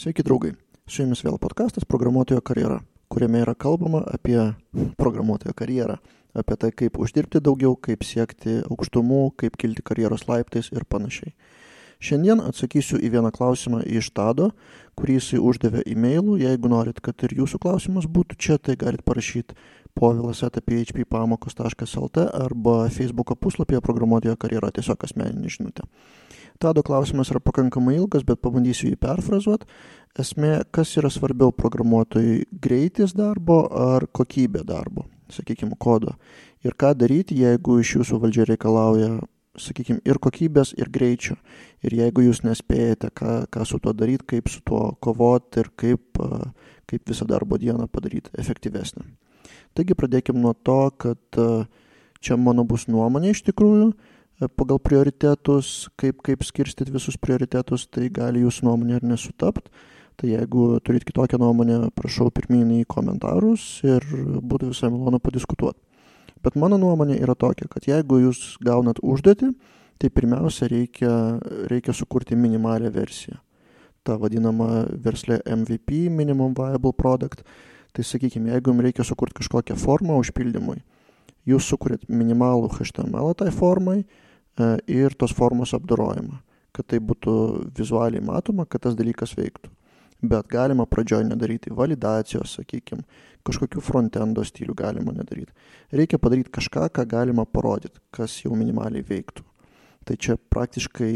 Sveiki draugai, su jumis vėl podkastas Programuotojo karjera, kuriame yra kalbama apie programuotojo karjerą, apie tai, kaip uždirbti daugiau, kaip siekti aukštumų, kaip kilti karjeros laiptais ir panašiai. Šiandien atsakysiu į vieną klausimą iš Tado, kurį jisai uždavė e-mailu. Jeigu norit, kad ir jūsų klausimas būtų čia, tai galit parašyti povilas php pamokos.lt arba Facebook puslapyje programuotojo karjera tiesiog asmeninį žinutę. Tado klausimas yra pakankamai ilgas, bet pabandysiu jį perfrazuoti. Esmė, kas yra svarbiau programuotojui - greitis darbo ar kokybė darbo, sakykime, kodo. Ir ką daryti, jeigu iš jūsų valdžia reikalauja, sakykime, ir kokybės, ir greičio. Ir jeigu jūs nespėjate, ką, ką su tuo daryti, kaip su tuo kovoti ir kaip, kaip visą darbo dieną padaryti efektyvesnę. Taigi pradėkime nuo to, kad čia mano bus nuomonė iš tikrųjų pagal prioritetus, kaip, kaip skirstyti visus prioritetus, tai gali jūsų nuomonė ir nesutapt. Tai jeigu turit kitokią nuomonę, prašau pirmyn į komentarus ir būtų visai malonu padiskutuoti. Bet mano nuomonė yra tokia, kad jeigu jūs gaunat užduotį, tai pirmiausia reikia, reikia sukurti minimalią versiją. Ta vadinama verslė MVP, Minimum Viable Product. Tai sakykime, jeigu jums reikia sukurti kažkokią formą užpildymui, jūs sukūrėt minimalų HTML tai formai, E, ir tos formos apdorojimą, kad tai būtų vizualiai matoma, kad tas dalykas veiktų. Bet galima pradžioje nedaryti validacijos, sakykime, kažkokių frontendo stilių galima nedaryti. Reikia padaryti kažką, ką galima parodyti, kas jau minimaliai veiktų. Tai čia praktiškai,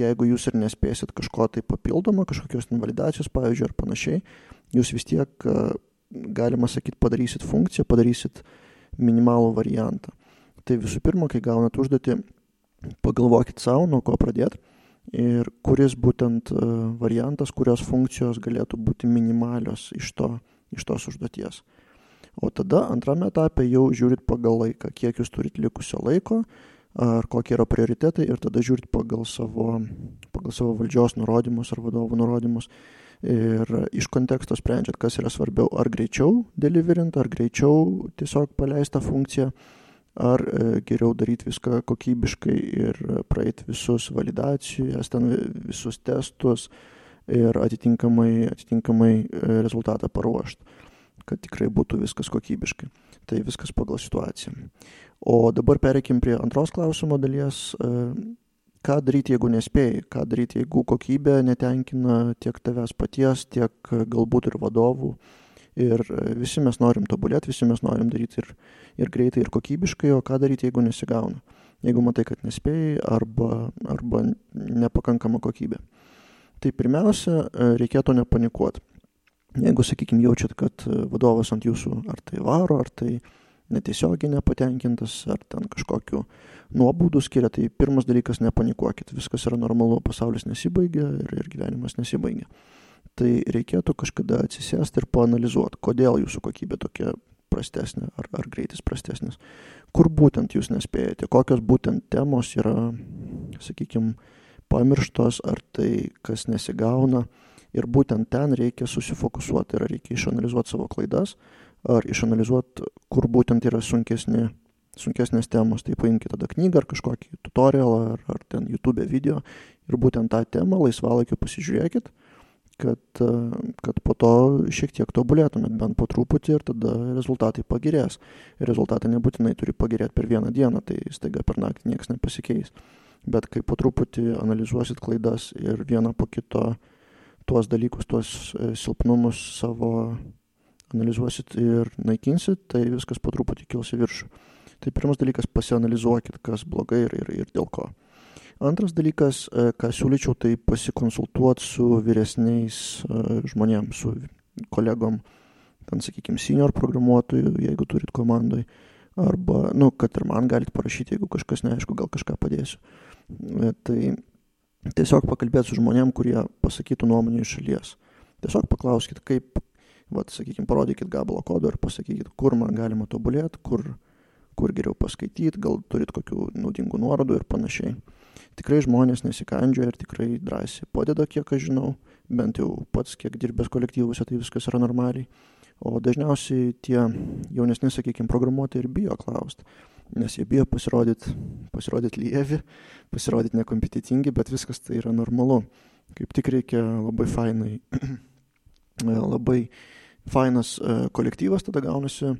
jeigu jūs ir nespėsit kažko tai papildomo, kažkokios validacijos, pavyzdžiui, ar panašiai, jūs vis tiek, e, galima sakyti, padarysit funkciją, padarysit minimalų variantą. Tai visų pirma, kai gaunat užduotį, pagalvokit savo, nuo ko pradėti ir kuris būtent e, variantas, kurios funkcijos galėtų būti minimalios iš, to, iš tos užduoties. O tada antrame etape jau žiūrit pagal laiką, kiek jūs turit likusio laiko, ar kokie yra prioritetai ir tada žiūrit pagal savo, pagal savo valdžios nurodymus ar vadovų nurodymus. Ir iš konteksto sprendžiat, kas yra svarbiau, ar greičiau deliverint, ar greičiau tiesiog paleista funkcija, ar e, geriau daryti viską kokybiškai ir praeiti visus validacijas, ten visus testus ir atitinkamai, atitinkamai e, rezultatą paruošti, kad tikrai būtų viskas kokybiškai. Tai viskas pagal situaciją. O dabar pereikim prie antros klausimo dalies. E, ką daryti, jeigu nespėjai, ką daryti, jeigu kokybė netenkina tiek tavęs paties, tiek galbūt ir vadovų Ir e, visi mes norim tobulėti, visi mes norim daryti ir, ir greitai, ir kokybiškai, o ką daryti, jeigu nesigauna. Jeigu matai, kad nespėjai arba, arba nepakankama kokybė. Tai pirmiausia, e, reikėtų nepanikuoti. Jeigu, sakykime, jaučiat, kad e, vadovas ant jūsų ar tai varo, ar tai netiesiogiai nepatenkintas, ar ten kažkokiu nuobaudų skiria, tai pirmas dalykas nepanikuokit. Viskas yra normalu, pasaulis nesibaigia ir, ir gyvenimas nesibaigia tai reikėtų kažkada atsisėsti ir paanalizuoti, kodėl jūsų kokybė tokia prastesnė ar, ar greitis prastesnis. Kur būtent jūs nespėjate, kokios būtent temos yra, sakykime, pamirštos, ar tai kas nesigauna. Ir būtent ten reikia susifokusuoti, ar reikia išanalizuoti savo klaidas, ar išanalizuoti, kur būtent yra sunkesni, sunkesnės temos. Tai paimkite tada knygą ar kažkokį tutorialą, ar, ar ten YouTube video ir būtent tą temą laisvalaikiu pasižiūrėkit kad, kad po to šiek tiek tobulėtumėt bent po truputį ir tada rezultatai pagerės. Ir rezultatai nebūtinai turi pagerėti per vieną dieną, tai staiga per naktį niekas nepasikeis. Bet kai po truputį analizuosit klaidas ir vieną po kito tuos dalykus, tuos e, silpnumus savo analizuosit ir naikinsit, tai viskas po truputį kils į viršų. Tai pirmas dalykas pasianalizuokit, kas blogai ir, ir, ir dėl ko. Antras dalykas, e, ką siūlyčiau, tai pasikonsultuoti su vyresniais e, žmonėms, su kolegom, ten, sakykime, senior programuotojų, jeigu turit komandai, arba, nu, kad ir man galite parašyti, jeigu kažkas neaišku, gal kažką padėsiu. E, tai tiesiog pakalbėti su žmonėm, kurie pasakytų nuomonę iš šalies. Tiesiog paklauskit, kaip, vat, sakykime, parodykit gabalą kodo ir pasakykit, kur man galima tobulėti, kur, kur geriau paskaityti, gal turit kokių naudingų nuorodų ir panašiai tikrai žmonės nesikandžioja ir tikrai drąsiai padeda, kiek aš žinau, bent jau pats, kiek dirbęs kolektyvuose, tai viskas yra normaliai. O dažniausiai tie jaunesni, sakykime, programuotojai ir bijo klausti, nes jie bijo pasirodyti pasirodyt lievi, pasirodyti nekompetitingi, bet viskas tai yra normalu. kaip tik reikia labai fainai, labai fainas e, kolektyvas tada gaunasi,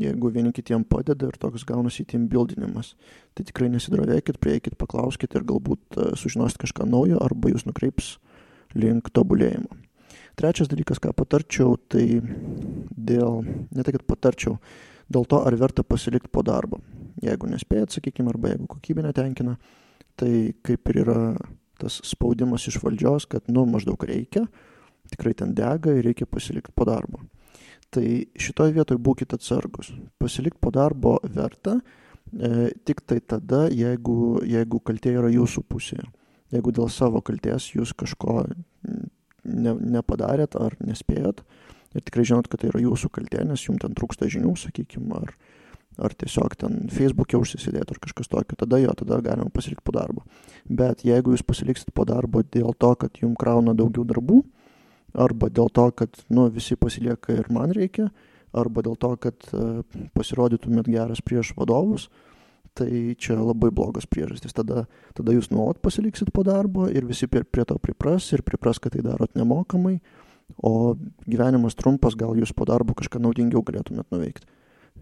jeigu vieni kitiem padeda ir toks gaunasi team buildinimas. Tai tikrai nesidrovėkit, prieikit, paklauskit ir galbūt e, sužinosit kažką naujo arba jūs nukreips link tobulėjimo. Trečias dalykas, ką patarčiau, tai dėl, ne tai, kad patarčiau, dėl to, ar verta pasilikti po darbo. Jeigu nespėjat, sakykime, arba jeigu kokybė netenkina, tai kaip ir yra tas spaudimas iš valdžios, kad, nu, maždaug reikia, tikrai ten dega ir reikia pasilikti po darbo. Tai šitoje vietoje būkite atsargus. Pasilikti po darbo verta e, tik tai tada, jeigu, jeigu kaltė yra jūsų pusėje. Jeigu dėl savo kalties jūs kažko ne, nepadarėt ar nespėjot ir tikrai žinot, kad tai yra jūsų kaltė, nes jums ten trūksta žinių, sakykime, ar, ar tiesiog ten Facebook'e užsisidėti ar kažkas tokio, tada jo, tada galima pasilikti po darbo. Bet jeigu jūs pasiliksit po darbo dėl to, kad jums krauna daugiau darbų, arba dėl to, kad nu, visi pasilieka ir man reikia, arba dėl to, kad uh, pasirodytumėt geras prieš vadovus, tai čia labai blogas priežastis. Tada, tada jūs nuolat pasiliksit po darbo ir visi prie to pripras ir pripras, kad tai darot nemokamai, o gyvenimas trumpas, gal jūs po darbo kažką naudingiau galėtumėt nuveikti.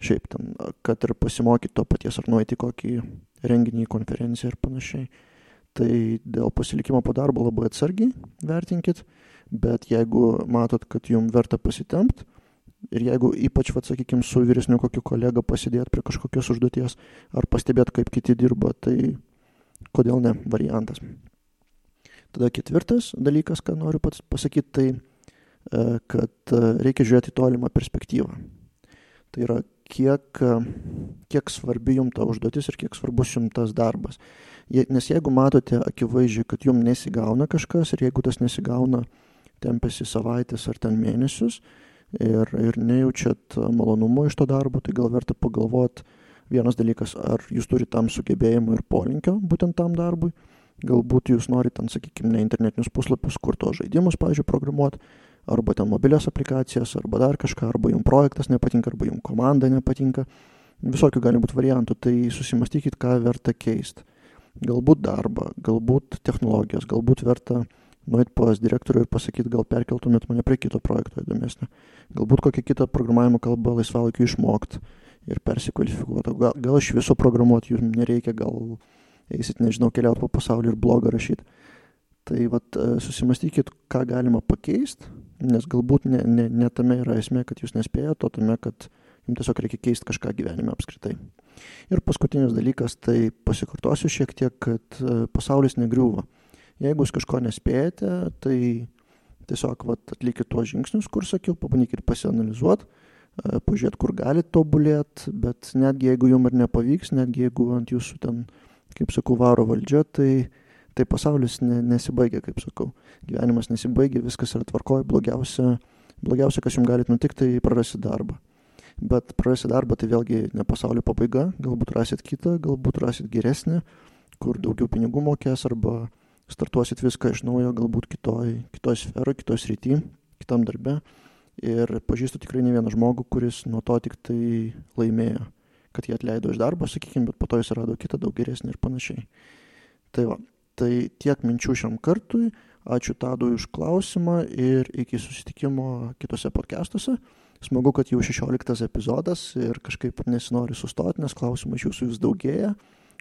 Šiaip ten, kad ir pasimokyti to paties ar nueiti kokį renginį, konferenciją ir panašiai. Tai dėl pasilikimo po darbo labai atsargiai vertinkit bet jeigu matot, kad jums verta pasitempt ir jeigu ypač, vad sakykime, su vyresniu kokiu kolega pasidėt prie kažkokios užduoties ar pastebėt, kaip kiti dirba, tai kodėl ne variantas. Tada ketvirtas dalykas, ką noriu pats pasakyti, tai e, kad e, reikia žiūrėti tolimą perspektyvą. Tai yra, kiek, e, kiek svarbi jums ta užduotis ir kiek svarbus jums tas darbas. Nes jeigu matote akivaizdžiai, kad jums nesigauna kažkas ir jeigu tas nesigauna, tempėsi savaitės ar ten mėnesius ir, ir nejaučiat malonumo iš to darbo, tai gal verta pagalvoti vienas dalykas, ar jūs turite tam sugebėjimų ir polinkio būtent tam darbui, galbūt jūs norite sakykime, ne internetinius puslapius, kur to žaidimus, pavyzdžiui, programuoti, arba ten mobilias aplikacijas, arba dar kažką, arba jums projektas nepatinka, arba jums komanda nepatinka. Visokių gali būti variantų, tai susimastykit, ką verta keisti. Galbūt darbą, galbūt technologijas, galbūt verta nueit pas direktorių ir pasakyti, gal perkeltumėt mane prie kito projekto įdomesnio. Galbūt kokią kitą programavimo kalbą laisvalaikiu išmokti ir persikvalifikuoti. Gal, gal iš viso programuoti jums nereikia, gal eisit, nežinau, keliauti po pasaulį ir blogą rašyti. Tai vat, e, susimastykit, ką galima pakeisti, nes galbūt ne, ne, ne tame yra esmė, kad jūs nespėjote, o tame, kad jums tiesiog reikia keisti kažką gyvenime apskritai. Ir paskutinis dalykas, tai pasikartosiu šiek tiek, kad e, pasaulis negriūva. Jeigu jūs kažko nespėjate, tai tiesiog vat, atlikit tuos žingsnius, kur sakiau, pabandykit pasianalizuoti, e, pažiūrėti, kur galite tobulėti, bet netgi jeigu jums ir nepavyks, netgi jeigu ant jūsų ten, kaip sakau, varo valdžia, tai, tai pasaulis ne, nesibaigia, kaip sakau. Gyvenimas nesibaigia, viskas yra tvarkoje, blogiausia, blogiausia, kas jums gali nutikti, tai prarasti darbą. Bet prarasti darbą tai vėlgi ne pasaulio pabaiga, galbūt rasit kitą, galbūt rasit geresnį, kur daugiau pinigų mokės arba startuosit viską iš naujo, galbūt kitoj, kitoj sferoje, kitoj srity, kitam darbe. Ir pažįstu tikrai ne vieną žmogų, kuris nuo to tik tai laimėjo, kad jie atleido iš darbo, sakykime, bet po to jis rado kitą daug geresnį ir panašiai. Tai va, tai tiek minčių šiam kartui. Ačiū Tadui už klausimą ir iki susitikimo kitose podcastuose. Smagu, kad jau 16 epizodas ir kažkaip nesinori sustoti, nes klausimų iš jūsų vis daugėja.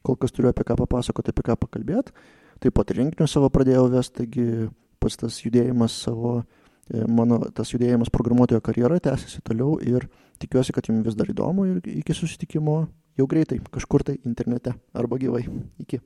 Kol kas turiu apie ką papasakoti, apie ką pakalbėti. Taip pat rinkinius savo pradėjau vesti, taigi pats tas judėjimas savo, e, mano tas judėjimas programuotojo karjera tęsiasi toliau ir tikiuosi, kad jums vis dar įdomu ir iki susitikimo jau greitai kažkur tai internete arba gyvai. Iki.